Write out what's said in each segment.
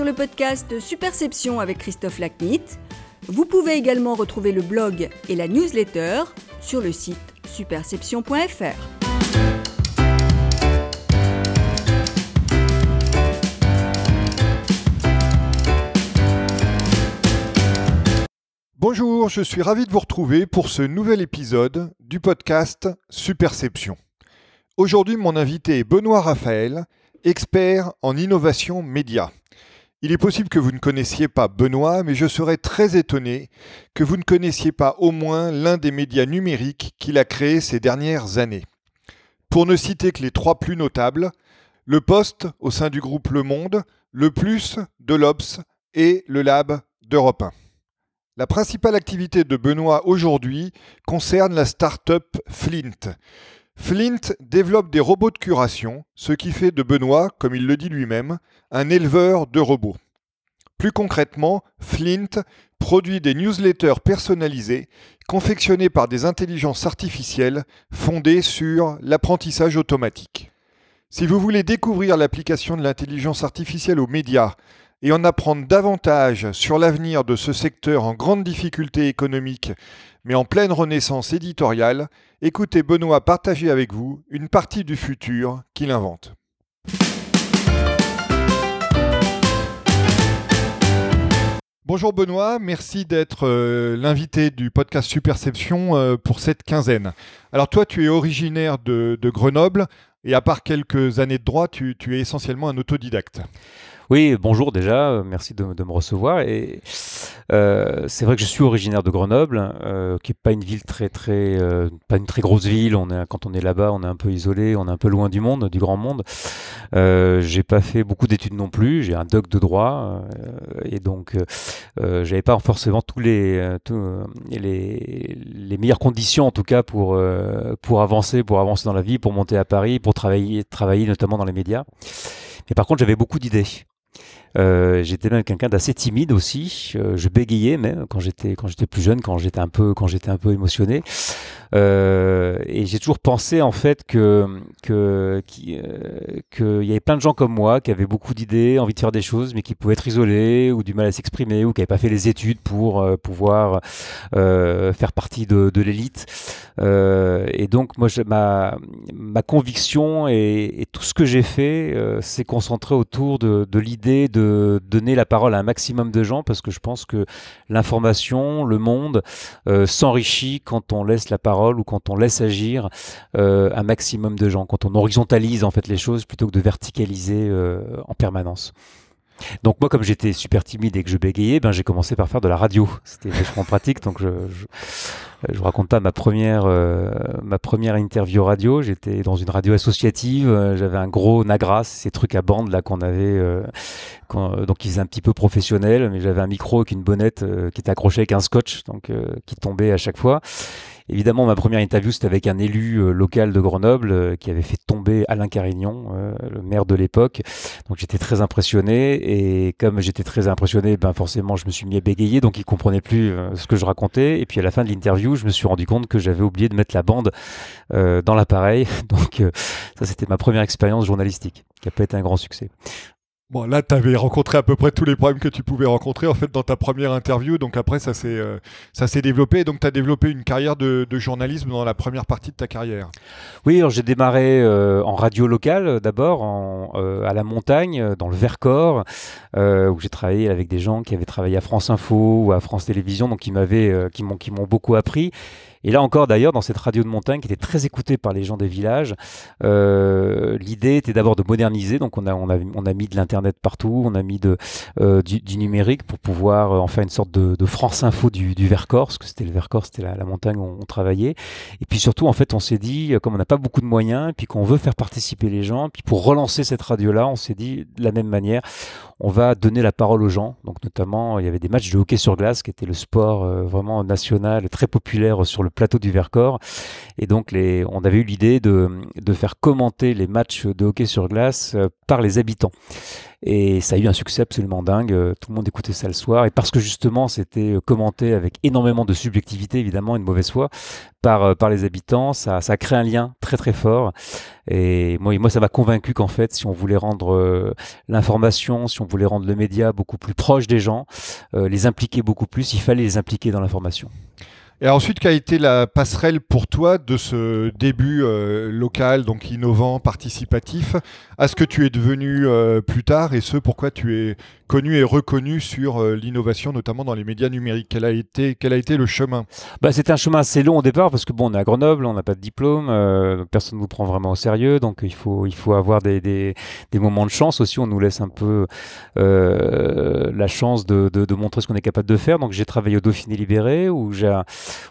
sur le podcast Superception avec Christophe Lacnit. Vous pouvez également retrouver le blog et la newsletter sur le site superception.fr. Bonjour, je suis ravi de vous retrouver pour ce nouvel épisode du podcast Superception. Aujourd'hui, mon invité est Benoît Raphaël, expert en innovation média. Il est possible que vous ne connaissiez pas Benoît, mais je serais très étonné que vous ne connaissiez pas au moins l'un des médias numériques qu'il a créé ces dernières années. Pour ne citer que les trois plus notables, le Poste au sein du groupe Le Monde, le Plus de l'Obs et le Lab d'Europe 1. La principale activité de Benoît aujourd'hui concerne la start-up Flint. Flint développe des robots de curation, ce qui fait de Benoît, comme il le dit lui-même, un éleveur de robots. Plus concrètement, Flint produit des newsletters personnalisés confectionnés par des intelligences artificielles fondées sur l'apprentissage automatique. Si vous voulez découvrir l'application de l'intelligence artificielle aux médias et en apprendre davantage sur l'avenir de ce secteur en grande difficulté économique, mais en pleine renaissance éditoriale, écoutez Benoît partager avec vous une partie du futur qu'il invente. Bonjour Benoît, merci d'être euh, l'invité du podcast Superception euh, pour cette quinzaine. Alors toi, tu es originaire de, Grenoble et à part quelques années de droit, tu es essentiellement un autodidacte. Oui, bonjour déjà, euh, merci de, me recevoir. Euh, c'est vrai que je suis originaire de Grenoble, euh, qui n'est pas une ville très très, pas une très grosse ville. On est, quand on est là-bas, on est un peu isolé, on est un peu loin du monde, du grand monde. j'ai pas fait beaucoup d'études non plus. J'ai un doc de droit et donc j'avais pas forcément tous les, les, les meilleures conditions en tout cas pour pour avancer, pour avancer dans la vie, pour monter à Paris, pour travailler travailler notamment dans les médias. Mais par contre, j'avais beaucoup d'idées. Euh, j'étais même quelqu'un d'assez timide aussi. Euh, je bégayais même quand j'étais quand j'étais plus jeune, quand j'étais un peu quand j'étais un peu émotionné. Euh, et j'ai toujours pensé en fait que qu'il y avait plein de gens comme moi qui avaient beaucoup d'idées, envie de faire des choses, mais qui pouvaient être isolés ou du mal à s'exprimer ou qui n'avaient pas fait les études pour pouvoir faire partie de, l'élite. et donc moi, ma conviction et, tout ce que j'ai fait s'est concentré autour de, l'idée de donner la parole à un maximum de gens parce que je pense que l'information, le monde euh, s'enrichit quand on laisse la parole ou quand on laisse agir euh, un maximum de gens, quand on horizontalise en fait les choses plutôt que de verticaliser euh, en permanence. Donc moi, comme j'étais super timide et que je bégayais, ben j'ai commencé par faire de la radio. C'était vachement pratique. Donc je, je, vous raconte pas ma première euh, ma première interview radio. J'étais dans une radio associative. J'avais un gros Nagras, ces trucs à bande là qu'on avait, euh, donc ils faisaient un petit peu professionnel. Mais j'avais un micro avec une bonnette qui était accrochée avec un scotch, donc qui tombait à chaque fois. Évidemment, ma première interview, c'était avec un élu euh, local de Grenoble euh, qui avait fait tomber Alain Carignon, euh, le maire de l'époque. Donc j'étais très impressionné et comme j'étais très impressionné, ben forcément, je me suis mis à bégayer, donc il comprenait plus ce que je racontais. Et puis à la fin de l'interview, je me suis rendu compte que j'avais oublié de mettre la bande dans l'appareil. Donc ça, c'était ma première expérience journalistique, qui a pas été un grand succès. Bon, là, tu avais rencontré à peu près tous les problèmes que tu pouvais rencontrer en fait dans ta première interview. Donc après, ça s'est euh, ça s'est développé. Donc tu as développé une carrière de, journalisme dans la première partie de ta carrière. Oui, j'ai démarré euh, en radio locale euh, d'abord, à la montagne, dans le Vercors, où j'ai travaillé avec des gens qui avaient travaillé à France Info ou à France Télévisions, donc qui m'avaient, m'ont, qui m'ont beaucoup appris. Et là encore, d'ailleurs, dans cette radio de montagne qui était très écoutée par les gens des villages, euh, l'idée était d'abord de moderniser. Donc, on a, mis de l'internet partout, on a mis euh, du, numérique pour pouvoir euh, en faire une sorte de, France Info du, Vercors, parce que c'était le Vercors, c'était la, montagne où on, travaillait. Et puis surtout, en fait, on s'est dit, comme on n'a pas beaucoup de moyens, et puis qu'on veut faire participer les gens, puis pour relancer cette radio-là, on s'est dit de la même manière, on va donner la parole aux gens. Donc, notamment, il y avait des matchs de hockey sur glace qui était le sport vraiment national, très populaire sur le plateau du Vercors. Et donc, les, on avait eu l'idée de, de faire commenter les matchs de hockey sur glace par les habitants. Et ça a eu un succès absolument dingue. Euh, tout le monde écoutait ça le soir. Et parce que justement, c'était euh, commenté avec énormément de subjectivité, évidemment, et de mauvaise foi, par, euh, par les habitants, ça, ça a créé un lien très très fort. Et moi, moi ça m'a convaincu qu'en fait, si on voulait rendre l'information, si on voulait rendre le média beaucoup plus proche des gens, les impliquer beaucoup plus, il fallait les impliquer dans l'information. Et ensuite, quelle a été la passerelle pour toi de ce début local, donc innovant, participatif, à ce que tu es devenu plus tard et ce pourquoi tu es connu et reconnu sur euh, l'innovation, notamment dans les médias numériques. Quel a été, quel a été le chemin? Bah, C'était un chemin assez long au départ parce que bon, on est à Grenoble, on n'a pas de diplôme, euh, personne ne nous prend vraiment au sérieux, donc il faut, il faut avoir des, des, moments de chance aussi. On nous laisse un peu euh, la chance de, de, montrer ce qu'on est capable de faire. Donc j'ai travaillé au Dauphiné Libéré où,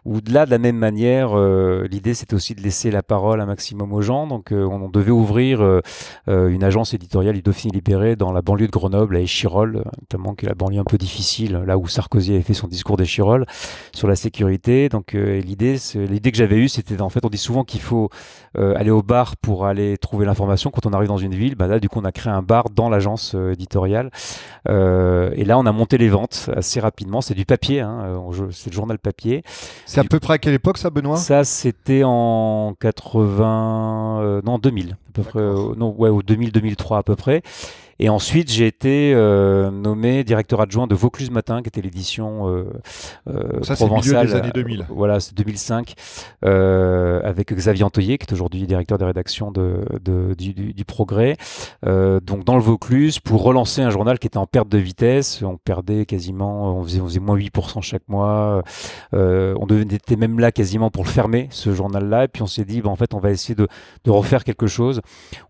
où là, de la même manière, euh, l'idée c'était aussi de laisser la parole un maximum aux gens. Donc on devait ouvrir une agence éditoriale du Dauphiné Libéré dans la banlieue de Grenoble à Échirol notamment qui est la banlieue un peu difficile, là où Sarkozy avait fait son discours des Chirolles sur la sécurité. Donc euh, l'idée, l'idée que j'avais eue, c'était en fait, on dit souvent qu'il faut euh, aller au bar pour aller trouver l'information. Quand on arrive dans une ville, bah là, du coup, on a créé un bar dans l'agence euh, éditoriale. et là, on a monté les ventes assez rapidement. C'est du papier, hein, c'est le journal papier. C'est à peu près à quelle époque ça, Benoît? Ça, c'était en 80, non 2000 à peu près, non ouais, au 2000-2003 à peu près. Et ensuite, j'ai été euh, nommé directeur adjoint de Vaucluse Matin, qui était l'édition euh, euh, Ça, provençale. des années 2000. voilà, c'est 2005, euh, avec Xavier Antoyer, qui est aujourd'hui directeur de rédaction de, de du, du, du, Progrès. Euh, donc dans le Vaucluse, pour relancer un journal qui était en perte de vitesse, on perdait quasiment, on faisait, on faisait moins 8% chaque mois. Euh, on était même là quasiment pour le fermer, ce journal-là. Et puis on s'est dit, bah, en fait, on va essayer de, de refaire quelque chose.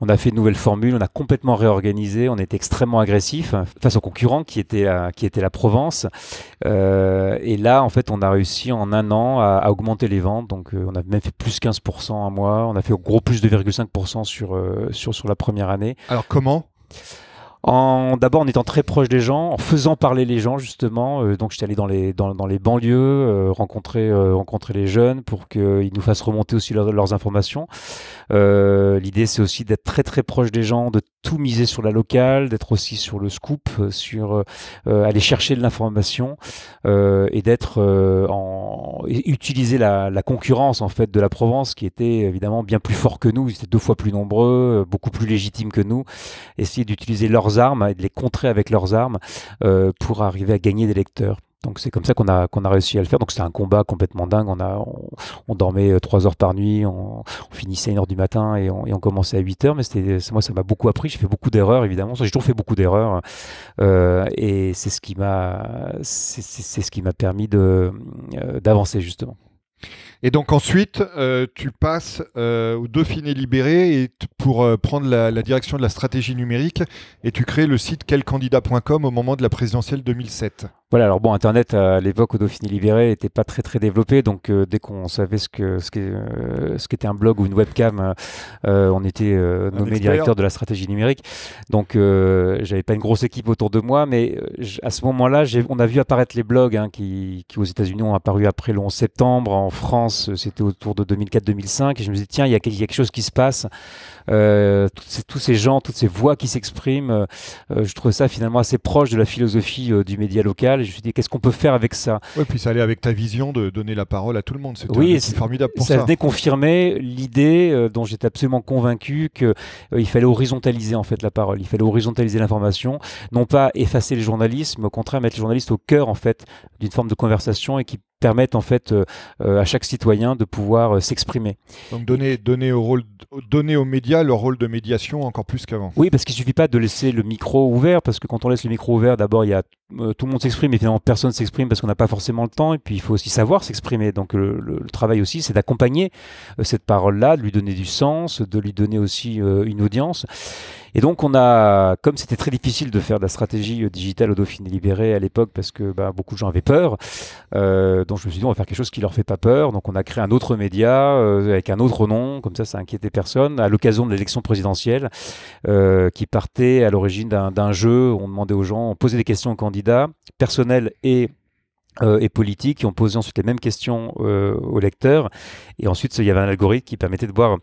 On a fait une nouvelle formule, on a complètement réorganisé. On était extrêmement agressif face aux concurrents qui était la, était la Provence. Euh, et là, en fait, on a réussi en un an à, augmenter les ventes. Donc, euh, on a même fait plus 15% à mois. On a fait au gros plus 2,5% sur, euh, sur, sur la première année. Alors, comment? D'abord en étant très proche des gens, en faisant parler les gens justement. Euh, donc j'étais allé dans les dans, les banlieues, euh, rencontrer euh, rencontrer les jeunes pour qu'ils nous fassent remonter aussi leurs informations. L'idée c'est aussi d'être très très proche des gens, de tout miser sur la locale, d'être aussi sur le scoop, sur aller chercher de l'information et d'être en utiliser la, la, concurrence en fait de la Provence qui était évidemment bien plus fort que nous. Ils étaient deux fois plus nombreux, beaucoup plus légitimes que nous. Essayer d'utiliser leurs armes et de les contrer avec leurs armes euh, pour arriver à gagner des lecteurs. Donc c'est comme ça qu'on a qu'on a réussi à le faire. Donc c'était un combat complètement dingue. On a on, dormait euh, trois heures par nuit, on, finissait à 1 heure du matin et on, commençait à 8 heures. Mais c'était moi ça m'a beaucoup appris. J'ai fait beaucoup d'erreurs évidemment. J'ai toujours fait beaucoup d'erreurs euh, et c'est ce qui m'a permis d'avancer justement. Et donc ensuite, euh, tu passes euh, au Dauphiné libéré pour euh, prendre la, la, direction de la stratégie numérique et tu crées le site quelcandidat.com au moment de la présidentielle 2007. Voilà, alors bon, Internet à l'époque au Dauphiné libéré était pas très très développé, donc euh, dès qu'on savait ce que ce qu'était euh, ce qu un blog ou une webcam, euh, on était nommé directeur de la stratégie numérique. Donc j'avais pas une grosse équipe autour de moi, mais à ce moment-là, on a vu apparaître les blogs hein, qui, qui aux États-Unis ont apparu après le 11 septembre. En France, c'était autour de 2004-2005, et je me tiens, il y, a, il y a quelque chose qui se passe. Tous ces, tous, ces, gens, toutes ces voix qui s'expriment, je trouvais ça finalement assez proche de la philosophie du média local je me suis dit, qu'est-ce qu'on peut faire avec ça? Oui, puis ça allait avec ta vision de donner la parole à tout le monde. C'était oui, formidable pour ça. Ça venait confirmer l'idée euh, dont j'étais absolument convaincu qu'il euh, fallait horizontaliser en fait la parole. Il fallait horizontaliser l'information, non pas effacer le journalisme, mais au contraire mettre le journaliste au cœur en fait d'une forme de conversation et qui permettent en fait euh, euh, à chaque citoyen de pouvoir euh, s'exprimer. Donc donner, donner, au rôle, donner aux médias leur rôle de médiation encore plus qu'avant. Oui, parce qu'il suffit pas de laisser le micro ouvert, parce que quand on laisse le micro ouvert, d'abord il y a tout le monde s'exprime, et finalement personne s'exprime parce qu'on n'a pas forcément le temps, et puis il faut aussi savoir s'exprimer. Donc le, travail aussi, c'est d'accompagner cette parole-là, de lui donner du sens, de lui donner aussi une audience. Et donc on a, comme c'était très difficile de faire de la stratégie euh, digitale au Dauphiné libéré à l'époque parce que bah, beaucoup de gens avaient peur, euh, donc je me suis dit on va faire quelque chose qui leur fait pas peur. Donc on a créé un autre média euh, avec un autre nom, comme ça ça inquiétait personne. À l'occasion de l'élection présidentielle, euh, qui partait à l'origine d'un jeu, on demandait aux gens, on posait des questions aux candidats personnels et et politiques qui ont posé ensuite les mêmes questions aux lecteurs. Et ensuite, il y avait un algorithme qui permettait de voir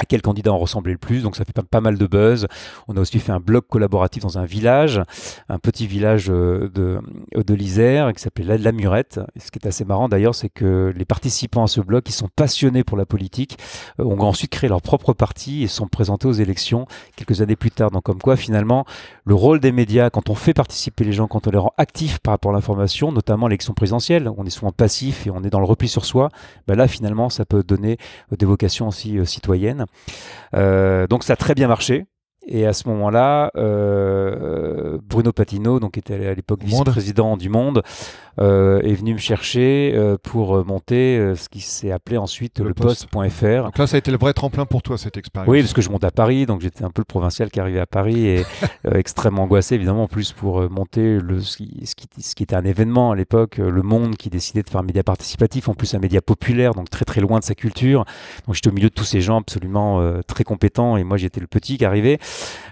à quel candidat on ressemblait le plus. Donc ça fait pas, mal de buzz. On a aussi fait un blog collaboratif dans un village, un petit village euh, de, de l'Isère qui s'appelait la, Murette. Et ce qui est assez marrant d'ailleurs, c'est que les participants à ce blog, qui sont passionnés pour la politique, euh, ont ensuite créé leur propre parti et sont présentés aux élections quelques années plus tard. Donc comme quoi finalement, le rôle des médias, quand on fait participer les gens, quand on les rend actifs par rapport à l'information, notamment l'élection présidentielle, on est souvent passif et on est dans le repli sur soi, ben là finalement ça peut donner des vocations aussi euh, citoyennes. Euh, donc ça a très bien marché. Et à ce moment-là, euh, Bruno Patino, donc était à l'époque vice-président du Monde, euh, est venu me chercher euh, pour euh, monter ce qui s'est appelé ensuite le, poste.fr. Donc là, ça a été le vrai tremplin pour toi, cette expérience. Oui, parce que je monte à Paris, donc j'étais un peu le provincial qui arrivait à Paris et extrêmement angoissé, évidemment, en plus pour monter le, ce, qui, ce, qui, était un événement à l'époque, Le Monde qui décidait de faire un média participatif, en plus un média populaire, donc très très loin de sa culture. Donc j'étais au milieu de tous ces gens absolument très compétents et moi j'étais le petit qui arrivait.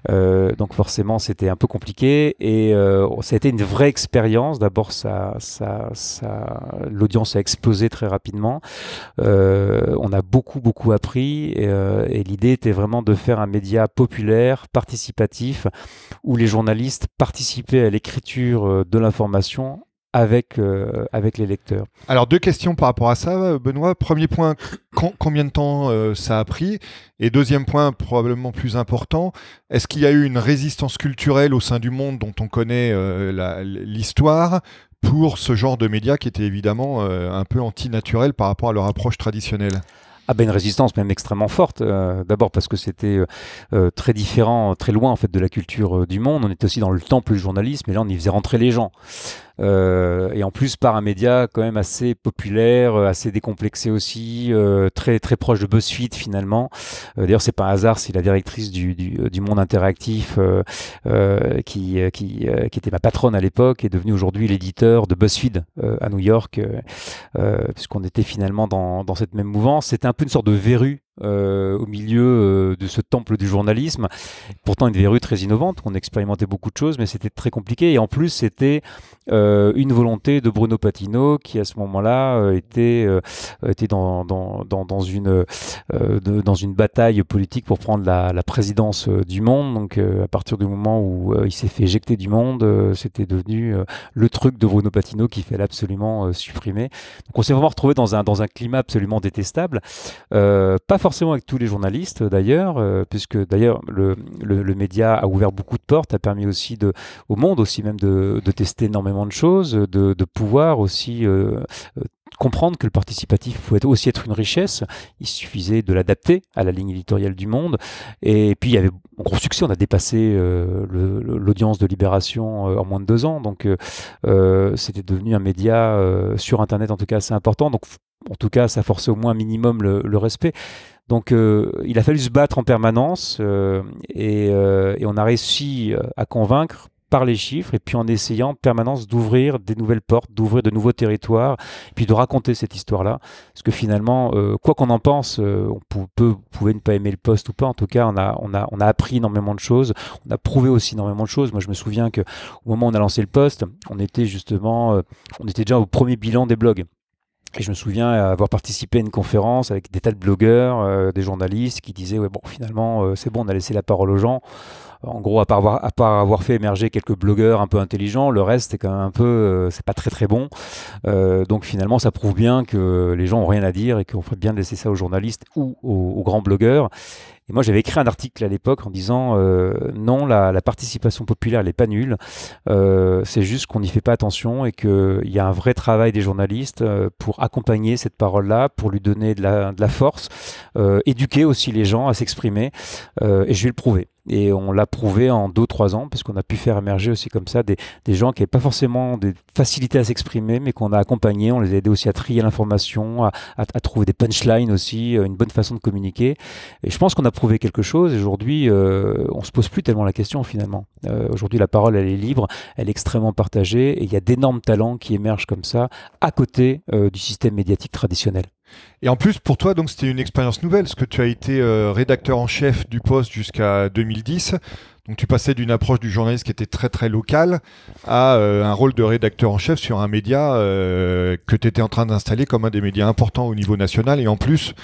Donc forcément, c'était un peu compliqué et ça a été une vraie expérience. D'abord, l'audience a explosé très rapidement. Euh, on a beaucoup, beaucoup appris euh, et, l'idée était vraiment de faire un média populaire, participatif, où les journalistes participaient à l'écriture euh, de l'information avec, avec les lecteurs. Alors deux questions par rapport à ça, Benoît. Premier point, combien de temps ça a pris? Et deuxième point, probablement plus important, est-ce qu'il y a eu une résistance culturelle au sein du monde dont on connaît l'histoire pour ce genre de médias qui était évidemment euh, un peu antinaturel par rapport à leur approche traditionnelle? Ah ben une résistance même extrêmement forte. Euh, d'abord parce que c'était euh, très différent, très loin en fait de la culture du monde. On était aussi dans le temple du journalisme, et là on y faisait rentrer les gens. Euh, et en plus par un média quand même assez populaire, euh, assez décomplexé aussi, euh, très très proche de BuzzFeed finalement. D'ailleurs c'est pas un hasard si la directrice du, du, monde interactif qui, qui, qui était ma patronne à l'époque est devenue aujourd'hui l'éditeur de BuzzFeed à New York, puisqu'on était finalement dans, dans cette même mouvance. C'était un peu une sorte de verrue euh, au milieu euh, de ce temple du journalisme. Pourtant, une verrue très innovante. On expérimentait beaucoup de choses, mais c'était très compliqué. Et en plus, c'était euh, une volonté de Bruno Patino, qui à ce moment-là était, était dans, dans, dans, une, dans une bataille politique pour prendre la, la présidence du monde. Donc, à partir du moment où il s'est fait éjecter du monde, c'était devenu le truc de Bruno Patino qu'il fallait absolument supprimer. Donc, on s'est vraiment retrouvé dans un, dans un climat absolument détestable. pas forcément avec tous les journalistes d'ailleurs, euh, puisque d'ailleurs le, le, média a ouvert beaucoup de portes, a permis aussi de, au monde aussi même de, de tester énormément de choses, de, de pouvoir aussi euh, euh, comprendre que le participatif pouvait aussi être une richesse. Il suffisait de l'adapter à la ligne éditoriale du Monde. Et puis il y avait un gros succès. On a dépassé l'audience de Libération en moins de deux ans. Donc euh, c'était devenu un média sur Internet en tout cas assez important. Donc en tout cas, ça forçait au moins un minimum le, le respect. Donc euh, il a fallu se battre en permanence euh, euh, et, on a réussi à convaincre par les chiffres et puis en essayant en permanence d'ouvrir des nouvelles portes, d'ouvrir de nouveaux territoires, et puis de raconter cette histoire-là. Parce que finalement, quoi qu'on en pense, on peut, pouvait ne pas aimer le poste ou pas. En tout cas, on a, on, a, on a appris énormément de choses. On a prouvé aussi énormément de choses. Moi, je me souviens que au moment où on a lancé le poste, on était justement, on était déjà au premier bilan des blogs. Et je me souviens avoir participé à une conférence avec des tas de blogueurs, euh, des journalistes qui disaient ouais bon finalement euh, c'est bon on a laissé la parole aux gens. En gros à part avoir, fait émerger quelques blogueurs un peu intelligents, le reste c'est quand même un peu euh, c'est pas très très bon. donc finalement ça prouve bien que les gens ont rien à dire et qu'on ferait bien de laisser ça aux journalistes ou aux grands blogueurs. Et moi, j'avais écrit un article à l'époque en disant euh, non, la, participation populaire, n'est pas nulle. Euh, c'est juste qu'on n'y fait pas attention et qu'il y a un vrai travail des journalistes euh, pour accompagner cette parole-là, pour lui donner de la, de la force, éduquer aussi les gens à s'exprimer. Et je vais le prouver. Et on l'a prouvé en deux trois ans, parce qu'on a pu faire émerger aussi comme ça des, gens qui n'avaient pas forcément des facilités à s'exprimer, mais qu'on a accompagnés, on les a aidés aussi à trier l'information, à, trouver des punchlines aussi, une bonne façon de communiquer. Et je pense qu'on a prouvé quelque chose. Aujourd'hui, euh, on se pose plus tellement la question finalement. Euh, aujourd'hui, la parole, elle est libre, elle est extrêmement partagée, et il y a d'énormes talents qui émergent comme ça, à côté euh, du système médiatique traditionnel. Et en plus, pour toi, donc c'était une expérience nouvelle, parce que tu as été euh, rédacteur en chef du poste jusqu'à 2010. Donc tu passais d'une approche du journaliste qui était très très locale à un rôle de rédacteur en chef sur un média que tu étais en train d'installer comme un des médias importants au niveau national et en plus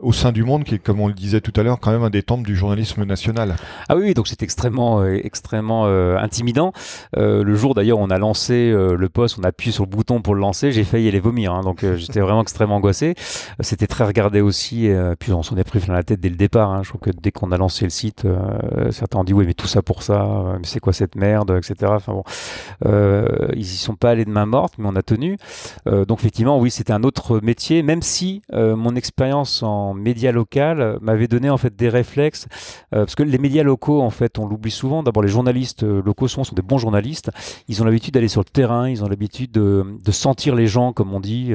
au sein du monde qui est, comme on le disait tout à l'heure, quand même un des temples du journalisme national. Ah oui, donc c'est extrêmement, extrêmement intimidant. le jour d'ailleurs on a lancé le poste, on a appuyé sur le bouton pour le lancer, j'ai failli aller vomir. Hein. donc j'étais vraiment extrêmement angoissé. C'était très regardé aussi. puis on s'en est pris plein la tête dès le départ. Hein. Je trouve que dès qu'on a lancé le site, certains ont dit oui mais tout ça pour ça, mais c'est quoi cette merde, etc. Bon, ils y sont pas allés de main morte, mais on a tenu. donc effectivement, oui, c'était un autre métier, même si mon expérience en média local m'avait donné en fait des réflexes, parce que les médias locaux, en fait, on l'oublie souvent. D'abord, les journalistes locaux sont, sont des bons journalistes. Ils ont l'habitude d'aller sur le terrain, ils ont l'habitude de, de, sentir les gens, comme on dit,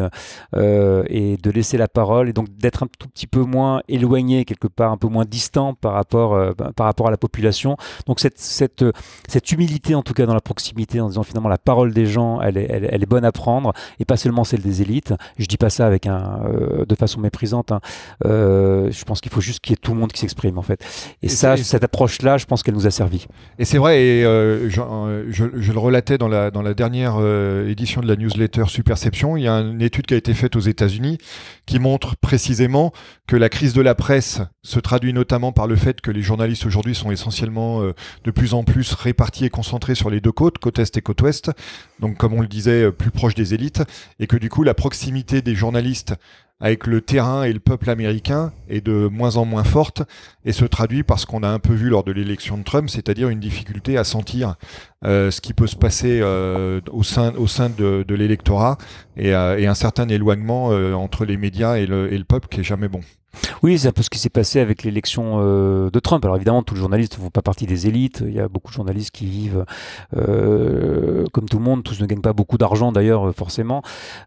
euh, et de laisser la parole, et donc d'être un tout petit peu moins éloigné, quelque part, un peu moins distant par rapport, euh, par rapport à la population. Donc cette, cette, cette humilité, en tout cas, dans la proximité, en disant finalement la parole des gens, elle est, elle, est bonne à prendre, et pas seulement celle des élites. Je dis pas ça avec un, euh, de façon méprisante. Hein. je pense qu'il faut juste qu'il y ait tout le monde qui s'exprime, en fait. Et, ça, cette approche-là, je pense qu'elle nous a servi. Et c'est vrai, et je, je, je, le relatais dans la, dans la dernière édition de la newsletter Superception, il y a une étude qui a été faite aux États-Unis qui montre précisément que la crise de la presse se traduit notamment par le fait que les journalistes aujourd'hui sont essentiellement euh, de plus en plus répartis et concentrés sur les deux côtes, côte est et côte ouest, donc comme on le disait, euh, plus proche des élites, et que du coup la proximité des journalistes avec le terrain et le peuple américain est de moins en moins forte. Et se traduit par ce qu'on a un peu vu lors de l'élection de Trump, c'est-à-dire une difficulté à sentir euh, ce qui peut se passer euh, au sein, de, l'électorat et, euh, un certain éloignement euh, entre les médias et le, et le peuple qui est jamais bon. Oui, c'est un peu ce qui s'est passé avec l'élection euh, de Trump. Alors évidemment, tous les journalistes ne font pas partie des élites. Il y a beaucoup de journalistes qui vivent euh, comme tout le monde. Tous ne gagnent pas beaucoup d'argent d'ailleurs, euh, forcément.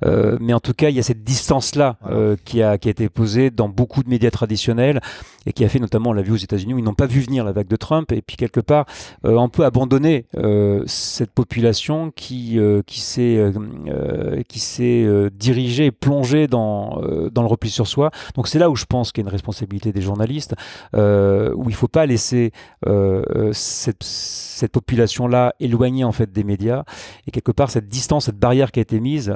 mais en tout cas, il y a cette distance-là qui, a, qui a été posée dans beaucoup de médias traditionnels et qui a fait notamment, on l'a vu aux États-Unis, où ils n'ont pas vu venir la vague de Trump. Et puis quelque part, un peu abandonné cette population qui, qui s'est qui s'est dirigée, plongée dans, dans le repli sur soi. Donc c'est là où je pense qu'il y a une responsabilité des journalistes, euh, où il ne faut pas laisser euh, euh, cette, population-là éloignée en fait des médias, et quelque part cette distance, cette barrière qui a été mise,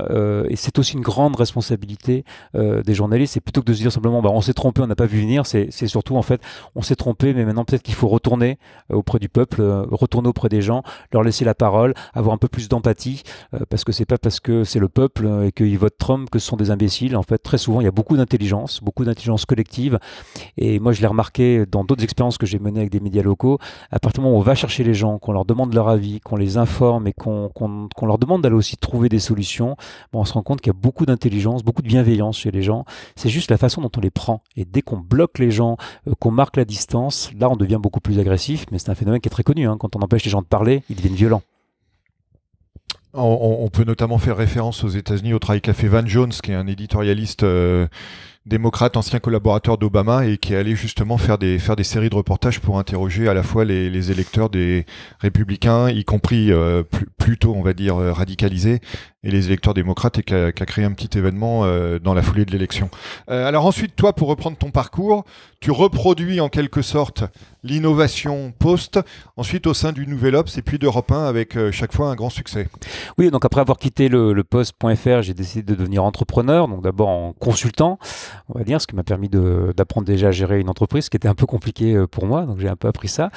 et c'est aussi une grande responsabilité des journalistes, c'est plutôt que de se dire simplement bah, on s'est trompé, on n'a pas vu venir, c'est surtout en fait on s'est trompé, mais maintenant peut-être qu'il faut retourner auprès du peuple, retourner auprès des gens, leur laisser la parole, avoir un peu plus d'empathie, parce que c'est pas parce que c'est le peuple et qu'ils votent Trump que ce sont des imbéciles. En fait, très souvent, il y a beaucoup d'intelligence, beaucoup d'intelligence collective. Et moi, je l'ai remarqué dans d'autres expériences que j'ai menées avec des médias locaux. À partir du moment où on va chercher les gens, qu'on leur demande leur avis, qu'on les informe et qu'on leur demande d'aller aussi trouver des solutions, bon, on se rend compte qu'il y a beaucoup d'intelligence, beaucoup de bienveillance chez les gens. C'est juste la façon dont on les prend. Et dès qu'on bloque les gens, euh, qu'on marque la distance, là, on devient beaucoup plus agressif. Mais c'est un phénomène qui est très connu. Hein. Quand on empêche les gens de parler, ils deviennent violents. On, peut notamment faire référence aux États-Unis au travail qu'a fait Van Jones, qui est un éditorialiste euh, démocrate, ancien collaborateur d'Obama, et qui est allé justement faire des, faire des séries de reportages pour interroger à la fois les, électeurs des républicains, y compris euh, plutôt, on va dire, euh, radicalisés, et les électeurs démocrates, et qui a, créé un petit événement euh, dans la foulée de l'élection. alors ensuite, toi, pour reprendre ton parcours, tu reproduis en quelque sorte l'innovation post, ensuite au sein du Nouvel Ops et puis d'Europe 1 avec chaque fois un grand succès. Oui, donc après avoir quitté le, le post.fr, j'ai décidé de devenir entrepreneur, donc d'abord en consultant, on va dire, ce qui m'a permis d'apprendre déjà à gérer une entreprise, ce qui était un peu compliqué euh, pour moi, donc j'ai un peu appris ça.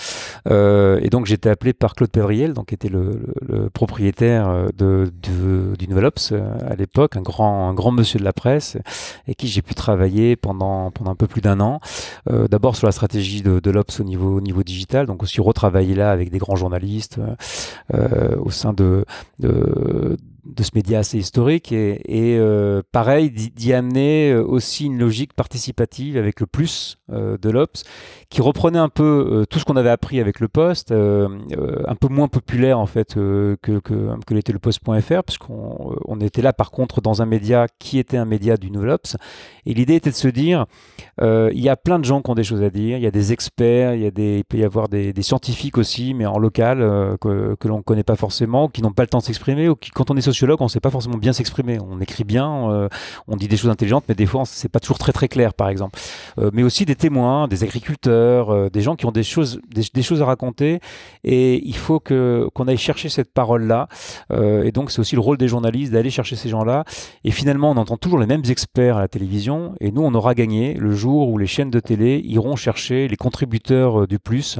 Euh, et donc été appelé par Claude Pedriel, donc qui était le, propriétaire euh, de, du Nouvel Ops à l'époque, un grand, un grand monsieur de la presse, et qui j'ai pu travailler pendant, pendant un peu plus d'un an. D'abord sur la stratégie de, de l'Ops au niveau, au niveau digital, donc aussi retravailler là avec des grands journalistes au sein de ce média assez historique et, euh, pareil d'y amener euh, aussi une logique participative avec le plus euh, de l'Ops qui reprenait un peu tout ce qu'on avait appris avec le poste un peu moins populaire en fait que, que, l'était le poste.fr puisqu'on on était là par contre dans un média qui était un média du Nouvel Ops. Et l'idée était de se dire il y a plein de gens qui ont des choses à dire il y a des experts il, y a des, peut y avoir des, des scientifiques aussi mais en local que, que l'on ne connaît pas forcément qui n'ont pas le temps de s'exprimer ou qui quand on est on ne sait pas forcément bien s'exprimer. On écrit bien, euh, on dit des choses intelligentes, mais des fois, c'est pas toujours très très clair, par exemple. Euh, mais aussi des témoins, des agriculteurs, euh, des gens qui ont des choses, des, choses à raconter, et il faut que qu'on aille chercher cette parole-là. et donc, c'est aussi le rôle des journalistes d'aller chercher ces gens-là. Et finalement, on entend toujours les mêmes experts à la télévision, et nous, on aura gagné le jour où les chaînes de télé iront chercher les contributeurs du plus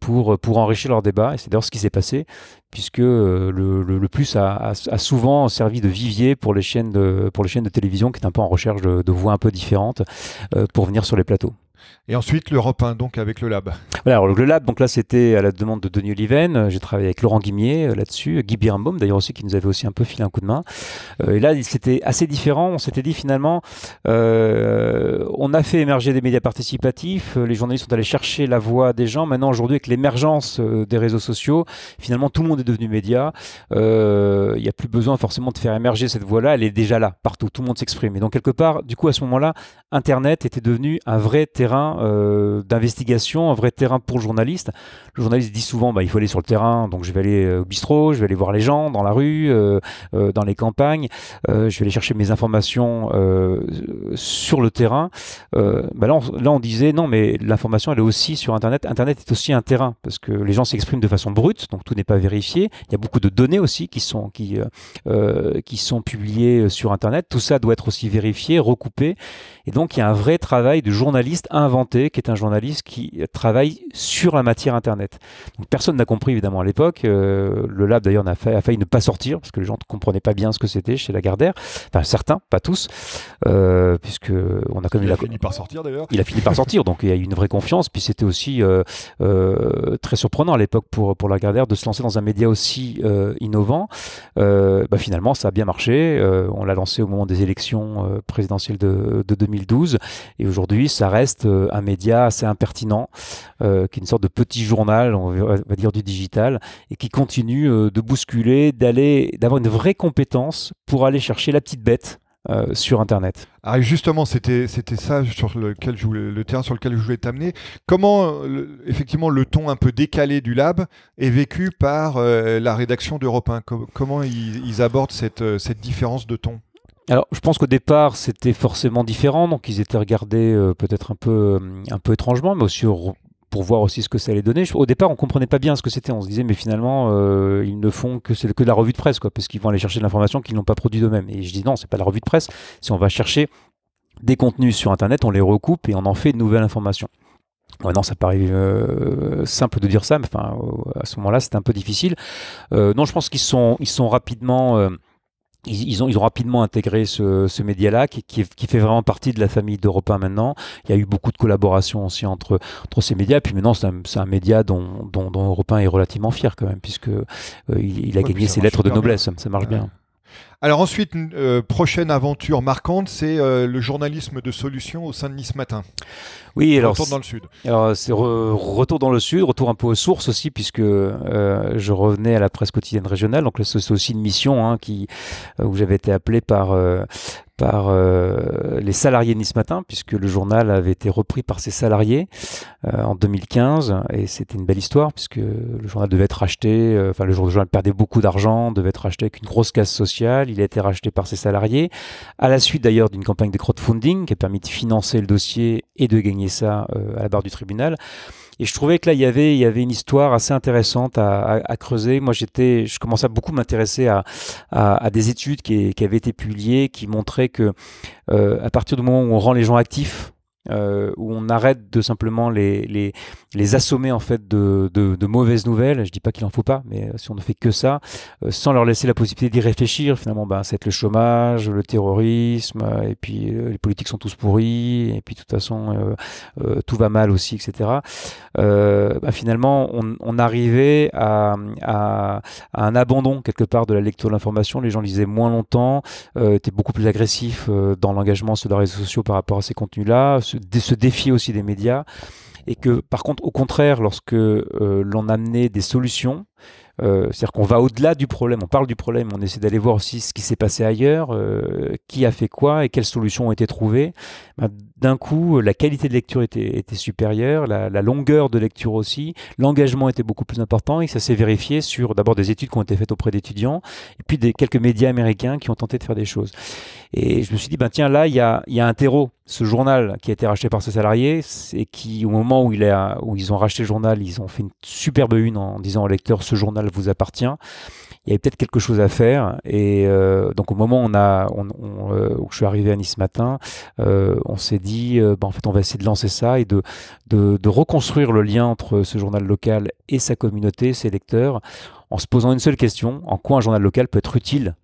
pour pour enrichir leur débat. Et c'est d'ailleurs ce qui s'est passé puisque euh, le, plus a, a, souvent servi de vivier pour les chaînes de, pour les chaînes de télévision qui est un peu en recherche de, de voix un peu différentes euh, pour venir sur les plateaux. Et ensuite, l'Europe 1, donc avec le Lab. Voilà, alors le Lab, donc là, c'était à la demande de Denis Oliven. J'ai travaillé avec Laurent Guimier euh, là-dessus, Guy Birnbaum d'ailleurs aussi, qui nous avait aussi un peu filé un coup de main. Euh, et là, c'était assez différent. On s'était dit finalement, euh, on a fait émerger des médias participatifs. Les journalistes sont allés chercher la voix des gens. Maintenant, aujourd'hui, avec l'émergence des réseaux sociaux, finalement, tout le monde est devenu média. Il n'y a plus besoin forcément de faire émerger cette voix-là. Elle est déjà là, partout. Tout le monde s'exprime. Et donc, quelque part, du coup, à ce moment-là, Internet était devenu un vrai terrain euh, d'investigation, un vrai terrain pour le journaliste. Le journaliste dit souvent, bah, il faut aller sur le terrain, donc je vais aller euh, au bistrot, je vais aller voir les gens dans la rue, euh, dans les campagnes, je vais aller chercher mes informations sur le terrain. Bah là, on, disait, non, mais l'information, elle est aussi sur Internet. Internet est aussi un terrain, parce que les gens s'expriment de façon brute, donc tout n'est pas vérifié. Il y a beaucoup de données aussi qui sont publiées sur Internet. Tout ça doit être aussi vérifié, recoupé. Et donc, il y a un vrai travail de journaliste inventé qui est un journaliste qui travaille sur la matière Internet. Donc, personne n'a compris évidemment à l'époque. Euh, le lab d'ailleurs a, a, failli ne pas sortir parce que les gens ne comprenaient pas bien ce que c'était chez Lagardère. Enfin certains, pas tous, euh, puisque on a quand même. Il a fini par sortir d'ailleurs. Il a fini par sortir, donc il y a eu une vraie confiance. Puis c'était aussi euh, très surprenant à l'époque pour pour Lagardère de se lancer dans un média aussi innovant. Bah, finalement, ça a bien marché. on l'a lancé au moment des élections présidentielles de, de 2012 et aujourd'hui, ça reste un média assez impertinent, euh, qui est une sorte de petit journal, on va dire du digital, et qui continue euh, de bousculer, d'aller, d'avoir une vraie compétence pour aller chercher la petite bête. Euh, sur Internet. Ah, justement, c'était c'était ça sur lequel le terrain sur lequel je voulais t'amener. Comment, effectivement, le ton un peu décalé du lab est vécu par la rédaction d'Europe 1 Comment ils, ils abordent cette, cette différence de ton? Alors, je pense qu'au départ, c'était forcément différent, donc ils étaient regardés euh, peut-être un peu, euh, un peu étrangement, mais aussi pour voir aussi ce que ça allait donner. Au départ, on comprenait pas bien ce que c'était. On se disait, mais finalement, euh, ils ne font que que de la revue de presse, quoi, parce qu'ils vont aller chercher de l'information qu'ils n'ont pas produit d'eux-mêmes. Et je dis non, c'est pas la revue de presse. Si on va chercher des contenus sur Internet, on les recoupe et on en fait de nouvelles informations. Ouais, non, ça paraît simple de dire ça, mais enfin, à ce moment-là, c'était un peu difficile. non, je pense qu'ils sont, ils sont rapidement ils, ont, ils ont rapidement intégré ce, ce média-là qui, qui, fait vraiment partie de la famille d'Europe 1 maintenant. Il y a eu beaucoup de collaboration aussi entre, entre ces médias. Puis maintenant, c'est un, un, média dont, dont, dont, Europe 1 est relativement fier quand même, puisque euh, il, a gagné ses lettres de noblesse. Ça marche bien. Alors ensuite, une euh, prochaine aventure marquante, c'est euh, le journalisme de solution au sein de Nice Matin. Oui, alors retour dans le sud. Alors c'est retour dans le sud, retour un peu aux sources aussi, puisque euh, je revenais à la presse quotidienne régionale. Donc c'est aussi une mission hein, qui où j'avais été appelé par par euh, les salariés de Nice Matin, puisque le journal avait été repris par ses salariés euh, en 2015, et c'était une belle histoire, puisque le journal devait être racheté, euh, enfin le journal perdait beaucoup d'argent, devait être racheté avec une grosse casse sociale, il a été racheté par ses salariés, à la suite d'ailleurs d'une campagne de crowdfunding qui a permis de financer le dossier et de gagner ça à la barre du tribunal. Et je trouvais que là, il y avait, il y avait une histoire assez intéressante à, creuser. Moi, j'étais, je commençais à beaucoup m'intéresser à, à, des études qui, qui, avaient été publiées, qui montraient que euh, à partir du moment où on rend les gens actifs, euh, où on arrête de simplement les, les, les assommer en fait de, de, mauvaises nouvelles. Je dis pas qu'il en faut pas, mais si on ne fait que ça, euh, sans leur laisser la possibilité d'y réfléchir, finalement, ben, c'est le chômage, le terrorisme, et puis euh, les politiques sont tous pourris, et puis de toute façon tout va mal aussi, etc. Ben, finalement, on, arrivait à, à, à, un abandon quelque part de la lecture de l'information. Les gens lisaient moins longtemps, étaient beaucoup plus agressifs dans l'engagement sur les réseaux sociaux par rapport à ces contenus-là se, défier aussi des médias et que par contre au contraire lorsque euh, l'on amenait des solutions C'est-à-dire qu'on va au-delà du problème, on parle du problème, on essaie d'aller voir aussi ce qui s'est passé ailleurs, qui a fait quoi et quelles solutions ont été trouvées. Ben, d'un coup, la qualité de lecture était, supérieure, la, longueur de lecture aussi, l'engagement était beaucoup plus important et ça s'est vérifié sur d'abord des études qui ont été faites auprès d'étudiants et puis des, quelques médias américains qui ont tenté de faire des choses. Et je me suis dit, ben tiens, là, il y a, un terreau. Ce journal qui a été racheté par ce salarié, et qui, au moment où, ils ont racheté le journal, ils ont fait une superbe une en disant au lecteur, ce journal vous appartient il y avait peut-être quelque chose à faire. Et euh, donc au moment euh, où je suis arrivé à Nice ce matin, euh, on s'est dit, bah, en fait, on va essayer de lancer ça et de, reconstruire le lien entre ce journal local et sa communauté, ses lecteurs, en se posant une seule question en quoi un journal local peut être utile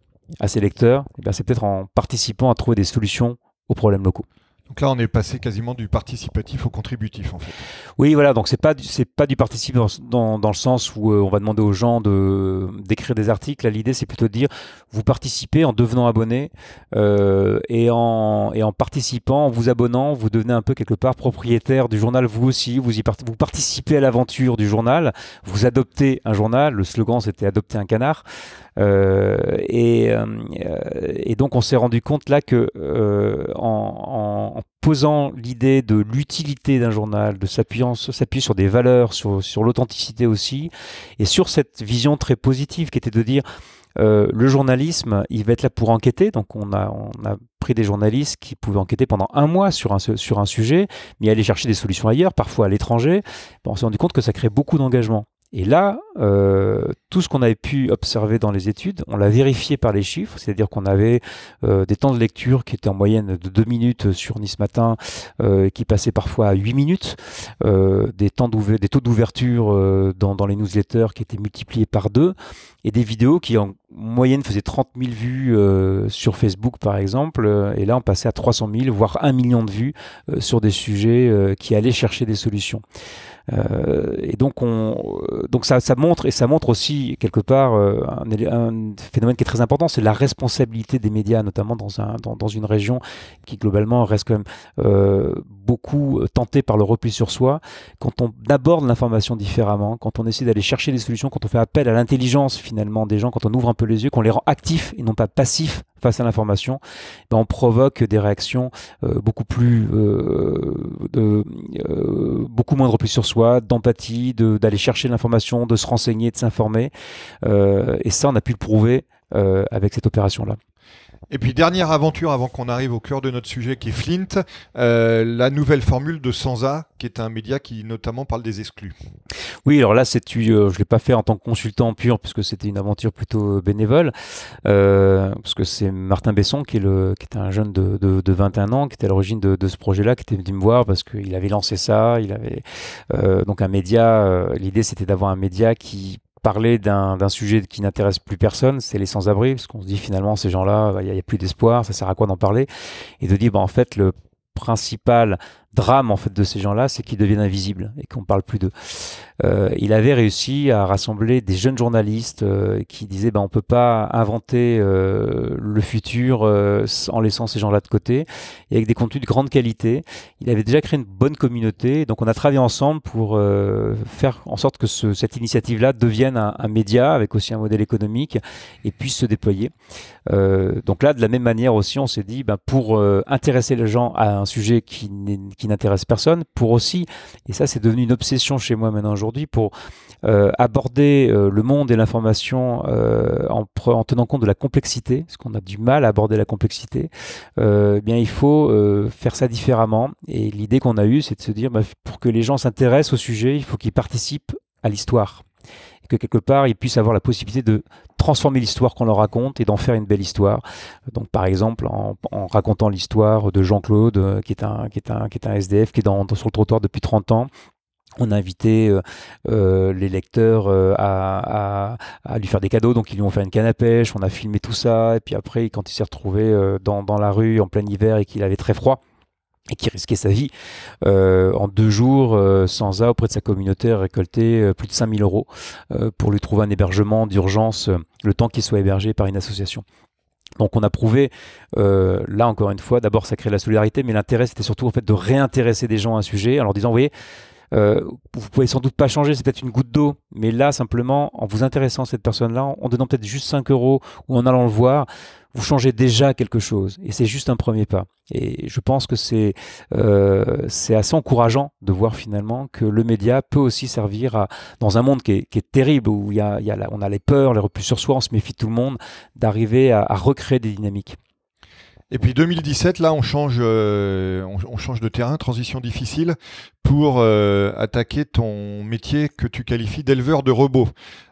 à ses lecteurs? Et eh C'est peut-être en participant à trouver des solutions aux problèmes locaux. Donc là, on est passé quasiment du participatif au contributif, en fait. Oui, voilà. Donc c'est pas c'est pas du participatif dans, dans, le sens où euh, on va demander aux gens de d'écrire des articles. L'idée, c'est plutôt de dire vous participez en devenant abonné euh, et en et en participant, en vous abonnant, vous devenez un peu quelque part propriétaire du journal. Vous aussi, vous vous participez à l'aventure du journal. Vous adoptez un journal. Le slogan, c'était adopter un canard. Euh, et, euh, et, donc on s'est rendu compte là que euh, en, en, posant l'idée de l'utilité d'un journal, de s'appuyer sur des valeurs, sur, sur l'authenticité aussi, et sur cette vision très positive qui était de dire euh, le journalisme, il va être là pour enquêter. Donc, on a, on a pris des journalistes qui pouvaient enquêter pendant un mois sur un, sur un sujet, mais aller chercher des solutions ailleurs, parfois à l'étranger. Bon, on s'est rendu compte que ça crée beaucoup d'engagement. Et là, euh, tout ce qu'on avait pu observer dans les études, on l'a vérifié par les chiffres, c'est-à-dire qu'on avait euh, des temps de lecture qui étaient en moyenne de 2 minutes sur Nice Matin, euh, qui passaient parfois à 8 minutes, des, temps des taux d'ouverture dans, dans, les newsletters qui étaient multipliés par 2, et des vidéos qui en moyenne faisaient 30 000 vues sur Facebook par exemple, et là on passait à 300 000, voire 1 million de vues sur des sujets qui allaient chercher des solutions. Euh, et donc, on, euh, donc ça, ça, montre et ça montre aussi quelque part euh, un, un, phénomène qui est très important, c'est la responsabilité des médias, notamment dans, un, dans, dans, une région qui globalement reste quand même euh, beaucoup tentée par le repli sur soi. Quand on aborde l'information différemment, quand on essaie d'aller chercher des solutions, quand on fait appel à l'intelligence finalement des gens, quand on ouvre un peu les yeux, qu'on les rend actifs et non pas passifs face à l'information, ben on provoque des réactions euh, beaucoup plus, euh, de, euh, beaucoup moins de repli sur soi, d'empathie, d'aller chercher l'information, de se renseigner, de s'informer. et ça, on a pu le prouver avec cette opération-là. Et puis dernière aventure avant qu'on arrive au cœur de notre sujet qui est Flint, euh, la nouvelle formule de Sansa, qui est un média qui notamment parle des exclus. Oui, alors là, c'est euh, je l'ai pas fait en tant que consultant pur puisque c'était une aventure plutôt bénévole, euh, parce que c'est Martin Besson qui est un jeune de, de, de 21 ans, qui était à l'origine de, de, ce projet-là, qui était venu me voir parce qu'il avait lancé ça, il avait euh, donc un média. Euh, l'idée, c'était d'avoir un média qui parler d'un sujet qui n'intéresse plus personne, c'est les sans-abri, parce qu'on se dit finalement ces gens-là, bah, il n'y a, plus d'espoir, ça sert à quoi d'en parler? Et de dire, bah, en fait, le principal drame en fait de ces gens-là, c'est qu'ils deviennent invisibles et qu'on parle plus d'eux. Euh, il avait réussi à rassembler des jeunes journalistes euh, qui disaient ben on peut pas inventer euh, le futur en laissant ces gens-là de côté et avec des contenus de grande qualité. Il avait déjà créé une bonne communauté, donc on a travaillé ensemble pour faire en sorte que ce, cette initiative-là devienne un, média avec aussi un modèle économique et puisse se déployer. donc là, de la même manière aussi, on s'est dit ben pour intéresser les gens à un sujet qui, n'intéresse personne, pour aussi, et ça c'est devenu une obsession chez moi maintenant aujourd'hui, pour euh, aborder euh, le monde et l'information euh, en, en, tenant compte de la complexité, parce qu'on a du mal à aborder la complexité, eh bien il faut faire ça différemment. Et l'idée qu'on a eue, c'est de se dire, bah, pour que les gens s'intéressent au sujet, il faut qu'ils participent à l'histoire et que quelque part ils puissent avoir la possibilité de transformer l'histoire qu'on leur raconte et d'en faire une belle histoire. Donc par exemple en, racontant l'histoire de Jean-Claude euh, qui est un qui est un qui est un SDF qui est sur le trottoir depuis 30 ans on a invité euh, euh, les lecteurs à, lui faire des cadeaux, donc ils lui ont fait une canne à pêche, on a filmé tout ça, et puis après, quand il s'est retrouvé dans, la rue en plein hiver et qu'il avait très froid, et qui risquait sa vie. Euh, en deux jours, euh, Sansa, auprès de sa communauté, a récolté euh, plus de 5000 euros euh, pour lui trouver un hébergement d'urgence, le temps qu'il soit hébergé par une association. Donc on a prouvé, là encore une fois, d'abord ça crée la solidarité, mais l'intérêt c'était surtout en fait de réintéresser des gens à un sujet en leur disant, vous voyez, vous pouvez sans doute pas changer, c'est peut-être une goutte d'eau, mais là, simplement, en vous intéressant à cette personne-là, en donnant peut-être juste 5 euros ou en allant le voir, vous changez déjà quelque chose. Et c'est juste un premier pas. Et je pense que c'est euh, assez encourageant de voir finalement que le média peut aussi servir à, dans un monde qui est, terrible, où y a, on a les peurs, les repus sur soi, on se méfie de tout le monde, d'arriver à recréer des dynamiques. Et puis 2017, là, on change, euh, on, change de terrain, transition difficile, pour euh, attaquer ton métier que tu qualifies d'éleveur de robots.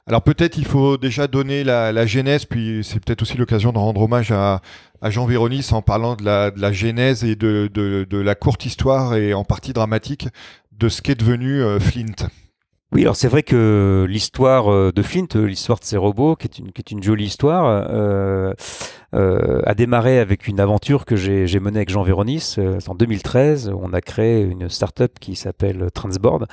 Alors peut-être il faut déjà donner la, genèse, puis c'est peut-être aussi l'occasion de rendre hommage à, Jean Véronis en parlant de la, genèse et de, la courte histoire et en partie dramatique de ce qu'est devenu euh, Flint. Oui, alors c'est vrai que l'histoire de Flint, l'histoire de ces robots, qui est une, jolie histoire, a démarré avec une aventure que j'ai menée avec Jean Véronis en 2013. On a créé une start-up qui s'appelle Transboard.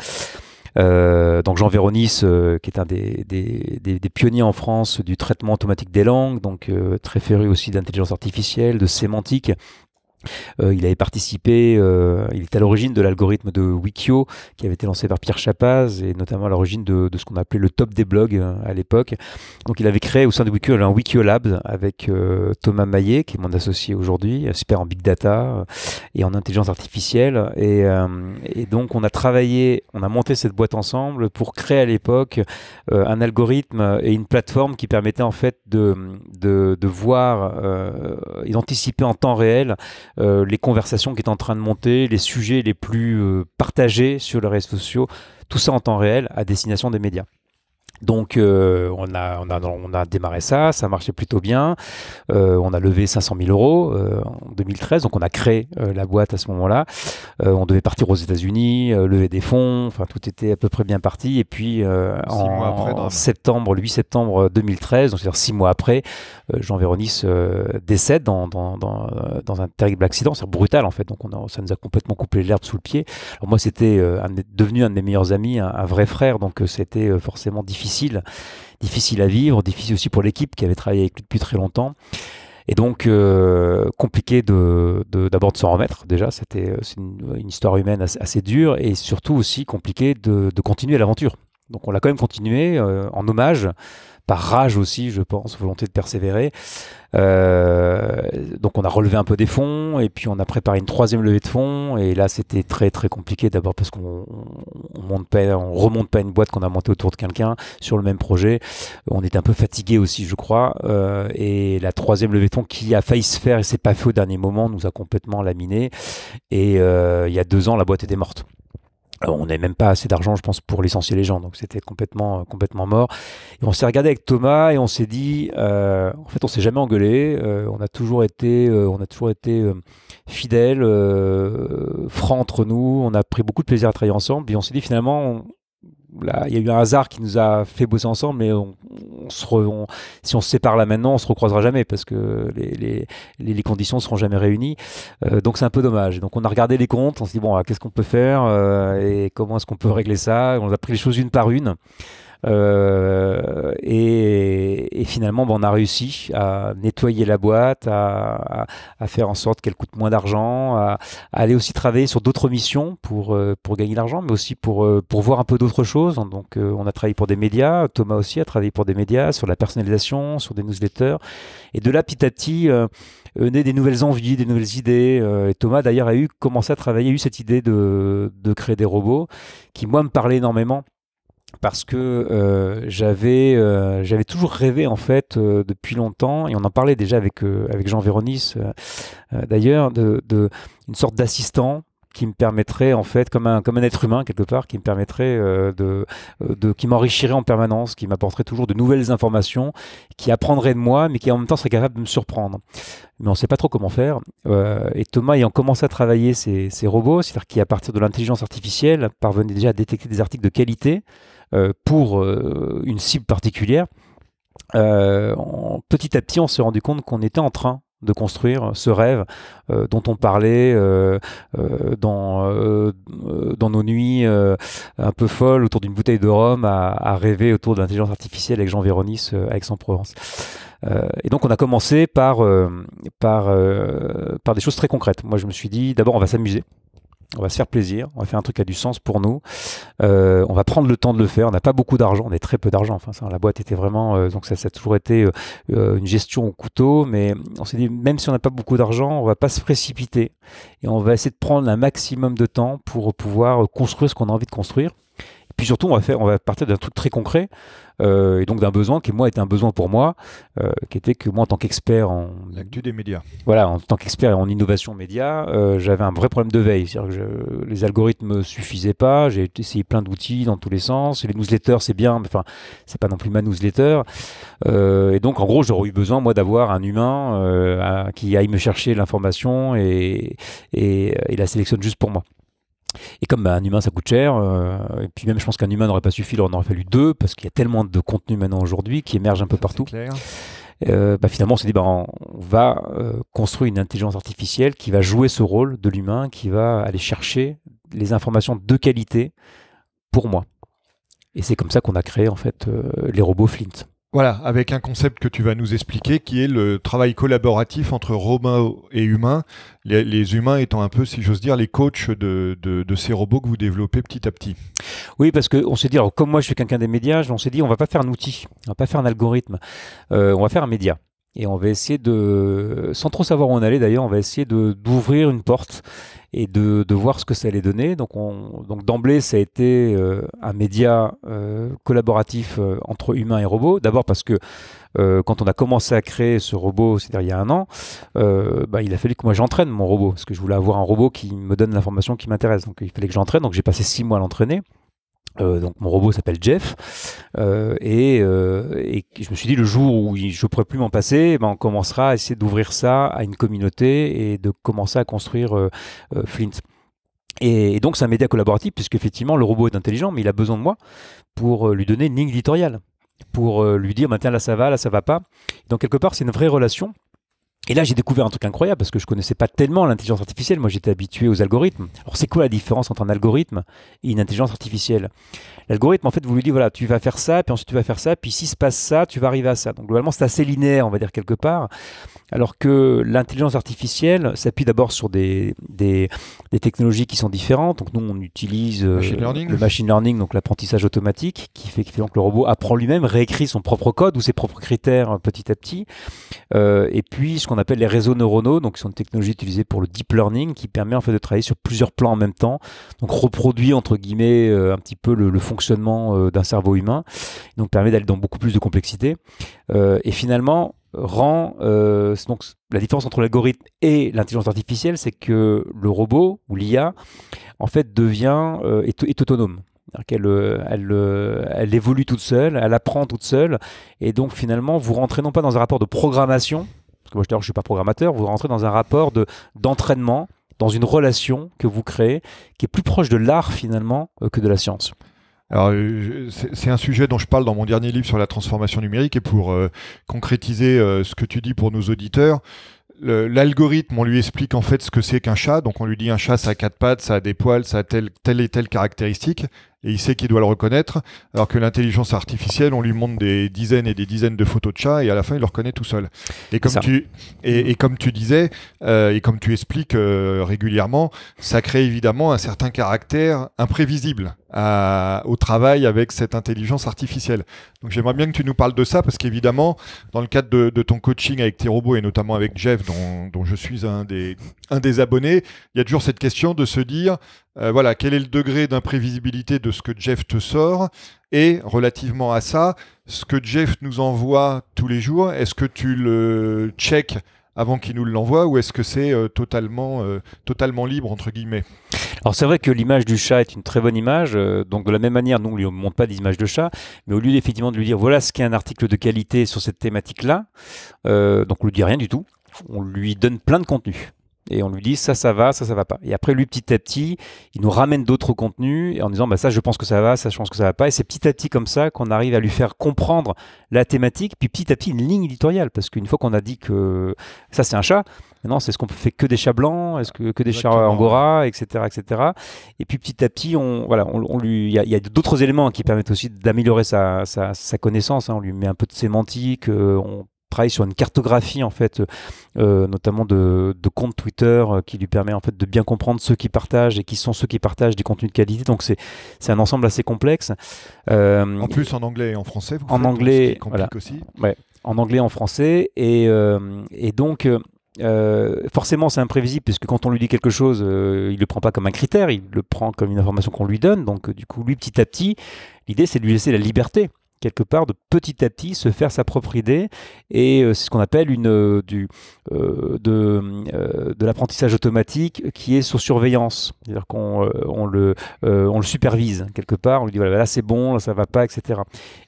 Euh, donc Jean Véronis, qui est un des, pionniers en France du traitement automatique des langues, donc très féru aussi d'intelligence artificielle, de sémantique, euh, il avait participé, euh, il est à l'origine de l'algorithme de Wikio qui avait été lancé par Pierre Chapaz et notamment à l'origine de, ce qu'on appelait le top des blogs euh, à l'époque. Donc il avait créé au sein de Wikio un Wikio Lab avec Thomas Maillet qui est mon associé aujourd'hui, super en big data et en intelligence artificielle. Et, donc on a travaillé, on a monté cette boîte ensemble pour créer à l'époque un algorithme et une plateforme qui permettait en fait de, de voir et d'anticiper en temps réel euh, les conversations qui étaient en train de monter, les sujets les plus euh, partagés sur les réseaux sociaux, tout ça en temps réel à destination des médias. Donc euh, on, a, on, a, on a démarré ça, ça marchait plutôt bien. Euh, on a levé 500 000 euros euh, en 2013, donc on a créé la boîte à ce moment-là. On devait partir aux États-Unis, lever des fonds, enfin tout était à peu près bien parti. Et puis en, après, en septembre, le 8 septembre 2013, donc c'est-à-dire six mois après, Jean Véronis décède dans, dans, dans, dans, un terrible accident, c'est brutal en fait. Donc on a, ça nous a complètement coupé l'herbe sous le pied. Alors moi c'était devenu un de mes meilleurs amis, un, un vrai frère, donc c'était forcément difficile difficile, difficile à vivre, difficile aussi pour l'équipe qui avait travaillé avec lui depuis très longtemps. Et donc euh, compliqué d'abord de, s'en remettre. Déjà, c'était une, une, histoire humaine assez, dure et surtout aussi compliqué de, de continuer l'aventure. Donc on l'a quand même continué euh, en hommage par rage aussi, je pense, volonté de persévérer. Euh, donc on a relevé un peu des fonds et puis on a préparé une troisième levée de fonds et là c'était très très compliqué d'abord parce qu'on remonte pas une boîte qu'on a montée autour de quelqu'un sur le même projet. On était un peu fatigué aussi, je crois. Euh, et la troisième levée de fonds qui a failli se faire et c'est pas fait au dernier moment nous a complètement laminé. Et euh, il y a deux ans la boîte était morte on n'avait même pas assez d'argent, je pense, pour licencier les gens, donc c'était complètement, complètement mort. Et on s'est regardé avec Thomas et on s'est dit, euh, en fait, on s'est jamais engueulé. Euh, on a toujours été, euh, on a toujours été euh, fidèles, euh, francs entre nous. On a pris beaucoup de plaisir à travailler ensemble. Et on s'est dit finalement, il y a eu un hasard qui nous a fait bosser ensemble, mais on, se si on se sépare là maintenant, on se recroisera jamais parce que les, les, les conditions ne seront jamais réunies. Euh, donc c'est un peu dommage. Donc on a regardé les comptes, on s'est dit bon, qu'est-ce qu'on peut faire euh, et comment est-ce qu'on peut régler ça? On a pris les choses une par une. Euh, et, finalement, ben, on a réussi à nettoyer la boîte, à, faire en sorte qu'elle coûte moins d'argent, à, aller aussi travailler sur d'autres missions pour, euh, gagner l'argent, mais aussi pour, euh, pour voir un peu d'autres choses. Donc, on a travaillé pour des médias. Thomas aussi a travaillé pour des médias, sur la personnalisation, sur des newsletters. Et de là, petit à petit, euh, naît des nouvelles envies, des nouvelles idées. Thomas, d'ailleurs, a eu commencé à travailler, a eu cette idée de, de créer des robots qui, moi, me parlait énormément parce que euh, j'avais euh, j'avais toujours rêvé en fait euh, depuis longtemps et on en parlait déjà avec avec Jean Véronis d'ailleurs de, de une sorte d'assistant qui me permettrait en fait comme un comme un être humain quelque part qui me permettrait de, de qui m'enrichirait en permanence qui m'apporterait toujours de nouvelles informations qui apprendrait de moi mais qui en même temps serait capable de me surprendre. Mais on ne sait pas trop comment faire. Et Thomas ayant commencé à travailler ces, ces robots c'est-à-dire qui à partir de l'intelligence artificielle parvenait déjà à détecter des articles de qualité pour euh, une cible particulière, euh, petit à petit, on s'est rendu compte qu'on était en train de construire ce rêve euh, dont on parlait euh, euh, dans, dans nos nuits un peu folles autour d'une bouteille de rhum à, à rêver autour de l'intelligence artificielle avec Jean Véronis à Aix-en-Provence. et donc on a commencé par, par, par des choses très concrètes. Moi je me suis dit d'abord on va s'amuser. On va se faire plaisir, on va faire un truc qui a du sens pour nous, euh, on va prendre le temps de le faire, on n'a pas beaucoup d'argent, on a très peu d'argent, enfin la boîte était vraiment, euh, donc ça, a toujours été euh, une gestion au couteau, mais on s'est dit, même si on n'a pas beaucoup d'argent, on va pas se précipiter, et on va essayer de prendre un maximum de temps pour pouvoir construire ce qu'on a envie de construire. Et puis surtout, on va, faire, on va partir d'un truc très concret. Euh, et donc d'un besoin qui moi était un besoin pour moi, euh, qui était que moi en tant qu'expert en l'actu des médias, voilà, en tant qu'expert en innovation média, euh, j'avais un vrai problème de veille, c'est-à-dire que les algorithmes suffisaient pas, j'ai essayé plein d'outils dans tous les sens, les newsletters c'est bien, mais enfin c'est pas non plus ma newsletter, et donc en gros j'aurais eu besoin moi d'avoir un humain qui aille me chercher l'information et, et, et la sélectionne juste pour moi. Et comme bah, un humain ça coûte cher, euh, et puis même je pense qu'un humain n'aurait pas suffi, il en aurait fallu deux, parce qu'il y a tellement de contenu maintenant aujourd'hui qui émerge un peu partout. Euh, bah, finalement on s'est dit bah, on va euh, construire une intelligence artificielle qui va jouer ce rôle de l'humain, qui va aller chercher les informations de qualité pour moi. Et c'est comme ça qu'on a créé en fait les robots Flint. Voilà, avec un concept que tu vas nous expliquer, qui est le travail collaboratif entre robots et humains, les, humains étant un peu, si j'ose dire, les coachs de, ces robots que vous développez petit à petit. Oui, parce qu'on s'est dit, comme moi je suis quelqu'un des médias, on s'est dit, on va pas faire un outil, on va pas faire un algorithme, euh, on va faire un média. Et on va essayer de, sans trop savoir où on allait d'ailleurs, on va essayer d'ouvrir une porte et de, de, voir ce que ça allait donner. Donc, donc d'emblée, ça a été euh, un média euh, collaboratif euh, entre humains et robots. D'abord parce que quand on a commencé à créer ce robot, c'est-à-dire il y a un an, bah, il a fallu que moi j'entraîne mon robot, parce que je voulais avoir un robot qui me donne l'information qui m'intéresse. Donc il fallait que j'entraîne. Donc j'ai passé six mois à l'entraîner. Euh, donc mon robot s'appelle Jeff euh, et, euh, et, je me suis dit le jour où je ne pourrais plus m'en passer, ben on commencera à essayer d'ouvrir ça à une communauté et de commencer à construire Flint. Et, donc c'est un média collaboratif puisque effectivement le robot est intelligent mais il a besoin de moi pour lui donner une ligne éditoriale, pour lui dire maintenant là ça va, là ça va pas. Donc quelque part c'est une vraie relation et là, j'ai découvert un truc incroyable parce que je connaissais pas tellement l'intelligence artificielle. Moi, j'étais habitué aux algorithmes. Alors, c'est quoi la différence entre un algorithme et une intelligence artificielle? L'algorithme, en fait, vous lui dites voilà, tu vas faire ça, puis ensuite tu vas faire ça, puis s'il se passe ça, tu vas arriver à ça. Donc, globalement, c'est assez linéaire, on va dire quelque part. Alors que l'intelligence artificielle s'appuie d'abord sur des, des, technologies qui sont différentes. Donc, nous, on utilise euh, le machine learning, donc l'apprentissage automatique, qui fait, que le robot apprend lui-même, réécrit son propre code ou ses propres critères euh, petit à petit. Euh, et puis, ce qu'on appelle les réseaux neuronaux, donc qui sont une technologie utilisée pour le deep learning, qui permet en fait de travailler sur plusieurs plans en même temps, donc reproduit entre guillemets euh, un petit peu le, fonctionnement euh, d'un cerveau humain, donc permet d'aller dans beaucoup plus de complexité, euh, et finalement rend donc la différence entre l'algorithme et l'intelligence artificielle, c'est que le robot ou l'IA en fait devient est, est autonome. Qu'elle elle, elle, évolue toute seule, elle apprend toute seule, et donc finalement vous rentrez non pas dans un rapport de programmation, parce que moi je ne suis pas programmateur, vous rentrez dans un rapport de, d'entraînement, dans une relation que vous créez, qui est plus proche de l'art finalement euh, que de la science. Alors, euh, c'est un sujet dont je parle dans mon dernier livre sur la transformation numérique et pour euh, concrétiser ce que tu dis pour nos auditeurs, l'algorithme, on lui explique en fait ce que c'est qu'un chat. Donc on lui dit un chat, ça a quatre pattes, ça a des poils, ça a telle, telle et telle caractéristique et il sait qu'il doit le reconnaître, alors que l'intelligence artificielle, on lui montre des dizaines et des dizaines de photos de chats et à la fin il le reconnaît tout seul. Et comme tu et, comme tu disais euh, et comme tu expliques euh, régulièrement, ça crée évidemment un certain caractère imprévisible au travail avec cette intelligence artificielle. Donc j'aimerais bien que tu nous parles de ça parce qu'évidemment, dans le cadre de, ton coaching avec tes robots et notamment avec Jeff, dont, dont je suis un des, un des abonnés, il y a toujours cette question de se dire euh, voilà, quel est le degré d'imprévisibilité de ce que Jeff te sort Et relativement à ça, ce que Jeff nous envoie tous les jours, est-ce que tu le check avant qu'il nous l'envoie ou est-ce que c'est euh, totalement, euh, totalement libre entre guillemets? Alors c'est vrai que l'image du chat est une très bonne image, donc de la même manière, nous on ne lui montre pas d'image de chat, mais au lieu effectivement de lui dire voilà ce qu'est un article de qualité sur cette thématique-là, donc on lui dit rien du tout, on lui donne plein de contenu et on lui dit ça, ça va, ça, ça va pas. Et après, lui, petit à petit, il nous ramène d'autres contenus en disant bah, ça, je pense que ça va, ça, je pense que ça va pas. Et c'est petit à petit comme ça qu'on arrive à lui faire comprendre la thématique, puis petit à petit une ligne éditoriale. Parce qu'une fois qu'on a dit que ça, c'est un chat, maintenant, c'est ce qu'on fait que des chats blancs, est-ce que, que des chats angora, etc., etc. Et puis petit à petit, on, voilà, on, lui, il y a, d'autres éléments qui permettent aussi d'améliorer sa, sa, connaissance. Hein. On lui met un peu de sémantique, euh, on travaille sur une cartographie en fait, notamment de, de comptes Twitter qui lui permet en fait de bien comprendre ceux qui partagent et qui sont ceux qui partagent des contenus de qualité. Donc c'est c'est un ensemble assez complexe. en plus en anglais et en français. Vous en anglais, voilà. aussi. Ouais, en anglais, en français et et donc euh, forcément, c'est imprévisible puisque quand on lui dit quelque chose, euh, il le prend pas comme un critère, il le prend comme une information qu'on lui donne. Donc, du coup, lui, petit à petit, l'idée, c'est de lui laisser la liberté quelque part de petit à petit se faire sa propre idée. Et euh, c'est ce qu'on appelle une du de, de l'apprentissage automatique qui est sur surveillance. C'est-à-dire qu'on on le on le supervise quelque part. On lui dit voilà là c'est bon là ça va pas etc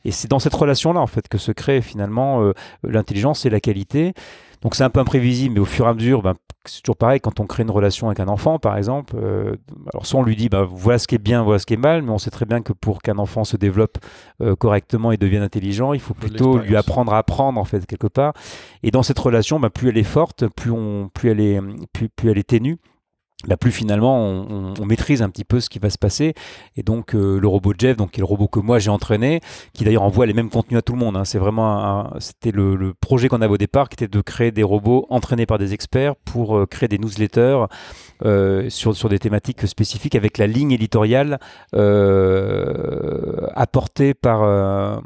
et c'est dans cette relation là en fait que se crée finalement l'intelligence et la qualité donc c'est un peu imprévisible, mais au fur et à mesure, ben, c'est toujours pareil quand on crée une relation avec un enfant, par exemple. Euh, alors soit on lui dit, ben, voilà ce qui est bien, voilà ce qui est mal, mais on sait très bien que pour qu'un enfant se développe euh, correctement et devienne intelligent, il faut plutôt lui apprendre à apprendre en fait quelque part. Et dans cette relation, ben, plus elle est forte, plus on, plus elle est, plus, plus elle est ténue plus finalement on, on, maîtrise un petit peu ce qui va se passer et donc euh, le robot Jeff donc qui est le robot que moi j'ai entraîné qui d'ailleurs envoie les mêmes contenus à tout le monde hein. c'est vraiment c'était le, projet qu'on avait au départ qui était de créer des robots entraînés par des experts pour euh, créer des newsletters euh, sur, sur des thématiques spécifiques avec la ligne éditoriale apportée par,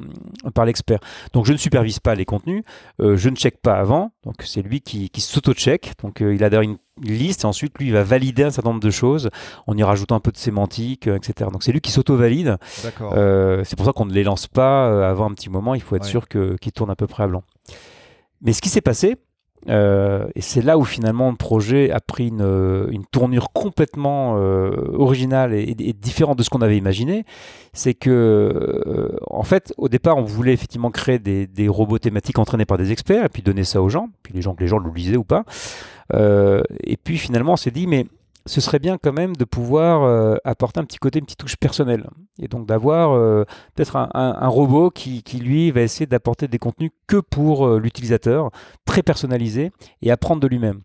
par l'expert. Donc je ne supervise pas les contenus, je ne check pas avant, donc c'est lui qui, qui s'auto-check, donc il a d'ailleurs une liste et ensuite lui il va valider un certain nombre de choses en y rajoutant un peu de sémantique, etc. Donc c'est lui qui s'auto-valide. Euh, c'est pour ça qu'on ne les lance pas avant un petit moment, il faut être sûr qu'ils tournent à peu près à blanc. Mais ce qui s'est passé, euh, et c'est là où finalement le projet a pris une, euh, tournure complètement euh, originale et, différente de ce qu'on avait imaginé. C'est que, en fait, au départ, on voulait effectivement créer des, robots thématiques entraînés par des experts et puis donner ça aux gens, puis les gens que les gens le lisaient ou pas. Et puis finalement, on s'est dit, mais ce serait bien quand même de pouvoir euh, apporter un petit côté, une petite touche personnelle. Et donc d'avoir euh, peut-être un, robot qui, lui, va essayer d'apporter des contenus que pour euh, l'utilisateur, très personnalisé, et apprendre de lui-même.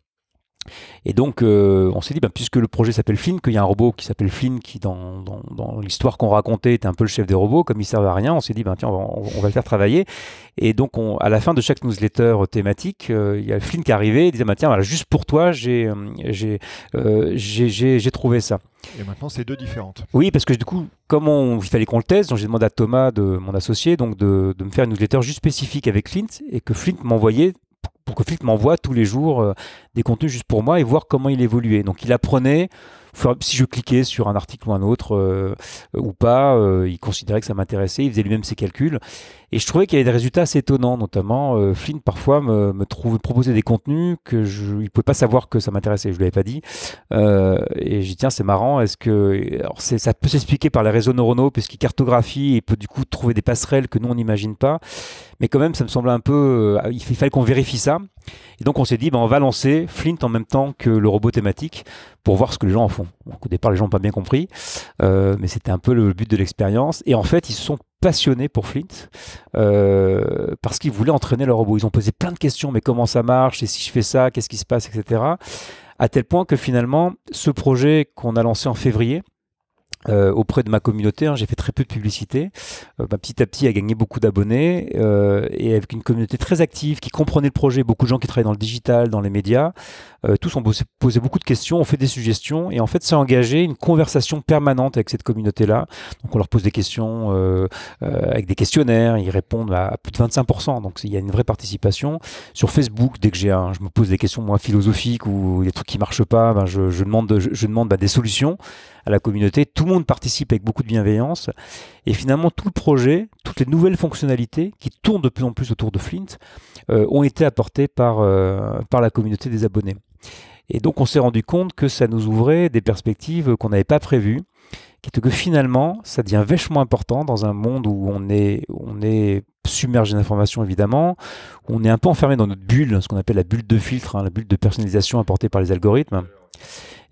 Et donc, euh, on s'est dit, bah, puisque le projet s'appelle Flynn, qu'il y a un robot qui s'appelle Flynn, qui dans, dans, l'histoire qu'on racontait était un peu le chef des robots, comme il ne servait à rien, on s'est dit, bah, tiens, on va, le faire travailler. Et donc, on, à la fin de chaque newsletter thématique, euh, il y a Flynn qui arrivait et disait, bah, tiens, voilà, juste pour toi, j'ai euh, j'ai trouvé ça. Et maintenant, c'est deux différentes. Oui, parce que du coup, comme on, il fallait qu'on le teste, j'ai demandé à Thomas, de, mon associé, donc de, de me faire une newsletter juste spécifique avec Flint, et que Flint m'envoyait pour que Flint m'envoie tous les jours euh, des contenus juste pour moi et voir comment il évoluait. Donc il apprenait si je cliquais sur un article ou un autre euh, ou pas, euh, il considérait que ça m'intéressait, il faisait lui-même ses calculs. Et je trouvais qu'il y avait des résultats assez étonnants, notamment euh, Flynn parfois me, proposait des contenus que je, il pouvait pas savoir que ça m'intéressait, je lui avais pas dit. et j'ai dit tiens c'est marrant, est-ce que ça peut s'expliquer par les réseaux neuronaux puisqu'il cartographie et peut du coup trouver des passerelles que nous on n'imagine pas. Mais quand même ça me semblait un peu, il fallait qu'on vérifie ça. Et donc on s'est dit, ben, on va lancer Flint en même temps que le robot thématique pour voir ce que les gens en font. au départ, les gens n'ont pas bien compris, euh, mais c'était un peu le but de l'expérience. Et en fait, ils se sont passionnés pour Flint euh, parce qu'ils voulaient entraîner leur robot. Ils ont posé plein de questions, mais comment ça marche? Et si je fais ça, qu'est-ce qui se passe, etc. À tel point que finalement, ce projet qu'on a lancé en février, euh, auprès de ma communauté. Hein, j'ai fait très peu de publicité. Petit à petit, a gagné beaucoup d'abonnés euh, et avec une communauté très active qui comprenait le projet. Beaucoup de gens qui travaillent dans le digital, dans les médias. Euh, tous ont posé, beaucoup de questions, ont fait des suggestions et en fait, a engagé une conversation permanente avec cette communauté-là. Donc, on leur pose des questions avec des questionnaires. Ils répondent à, plus de 25%. Donc, il y a une vraie participation. Sur Facebook, dès que j'ai un, je me pose des questions moins philosophiques ou des trucs qui marchent pas, ben, je, demande, je, demande bah, des solutions à la communauté. Tout le monde participe avec beaucoup de bienveillance. Et finalement, tout le projet, toutes les nouvelles fonctionnalités qui tournent de plus en plus autour de Flint euh, ont été apportées par, euh, par la communauté des abonnés. Et donc, on s'est rendu compte que ça nous ouvrait des perspectives qu'on n'avait pas prévues, qui était que finalement, ça devient vachement important dans un monde où on est, on est submergé d'informations évidemment, où on est un peu enfermé dans notre bulle, ce qu'on appelle la bulle de filtre, hein, la bulle de personnalisation apportée par les algorithmes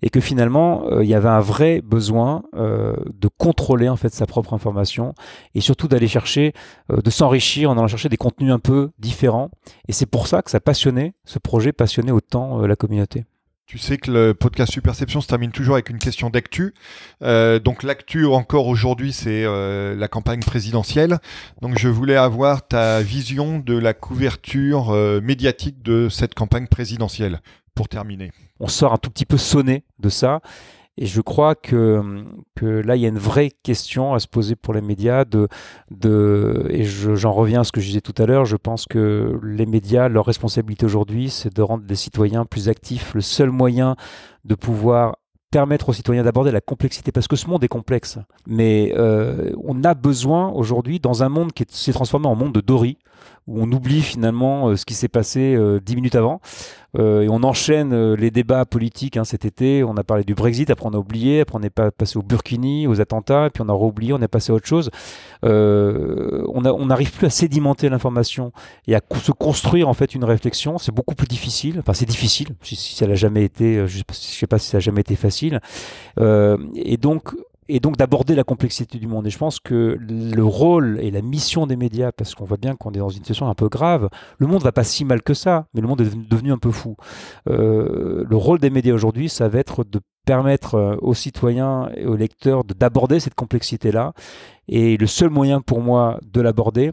et que finalement euh, il y avait un vrai besoin euh, de contrôler en fait sa propre information et surtout d'aller chercher euh, de s'enrichir en allant chercher des contenus un peu différents et c'est pour ça que ça passionnait ce projet passionnait autant la communauté. Tu sais que le podcast Superception se termine toujours avec une question d'actu. Euh, donc l'actu encore aujourd'hui, c'est euh, la campagne présidentielle. Donc je voulais avoir ta vision de la couverture euh, médiatique de cette campagne présidentielle pour terminer. On sort un tout petit peu sonné de ça. Et je crois que, là, il y a une vraie question à se poser pour les médias. De, de, et j'en reviens à ce que je disais tout à l'heure. Je pense que les médias, leur responsabilité aujourd'hui, c'est de rendre les citoyens plus actifs. Le seul moyen de pouvoir permettre aux citoyens d'aborder la complexité, parce que ce monde est complexe. Mais euh, on a besoin aujourd'hui, dans un monde qui s'est transformé en monde de Dory, où on oublie finalement euh, ce qui s'est passé euh, dix minutes avant. Euh, et on enchaîne les débats politiques hein, cet été. On a parlé du Brexit, après on a oublié, après on est passé au Burkini, aux attentats, et puis on a oublié, on est passé à autre chose. on n'arrive plus à sédimenter l'information et à se construire en fait une réflexion. C'est beaucoup plus difficile. Enfin, c'est difficile, si, ça n'a jamais été, je ne sais pas si ça n'a jamais été facile. et donc, et donc d'aborder la complexité du monde. Et je pense que le rôle et la mission des médias, parce qu'on voit bien qu'on est dans une situation un peu grave, le monde va pas si mal que ça, mais le monde est devenu un peu fou. Euh, le rôle des médias aujourd'hui, ça va être de permettre euh, aux citoyens et aux lecteurs d'aborder cette complexité-là. Et le seul moyen pour moi de l'aborder,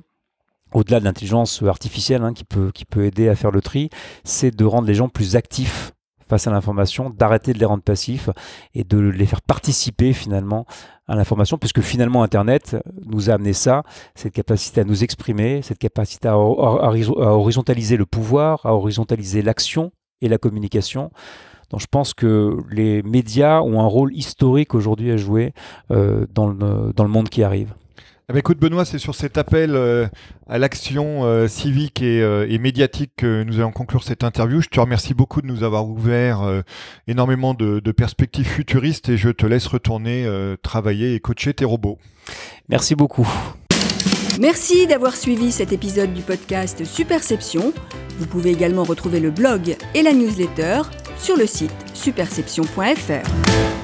au-delà de l'intelligence artificielle hein, qui, peut, qui peut aider à faire le tri, c'est de rendre les gens plus actifs face à l'information, d'arrêter de les rendre passifs et de les faire participer finalement à l'information, puisque finalement Internet nous a amené ça, cette capacité à nous exprimer, cette capacité à, horizontaliser le pouvoir, à horizontaliser l'action et la communication. Donc je pense que les médias ont un rôle historique aujourd'hui à jouer euh, dans, le, dans le monde qui arrive. Eh ben, écoute Benoît, c'est sur cet appel euh, à l'action euh, civique euh, et, médiatique que nous allons conclure cette interview. Je te remercie beaucoup de nous avoir ouvert énormément de, de, perspectives futuristes et je te laisse retourner travailler et coacher tes robots. Merci beaucoup. Merci d'avoir suivi cet épisode du podcast Superception. Vous pouvez également retrouver le blog et la newsletter sur le site superception.fr.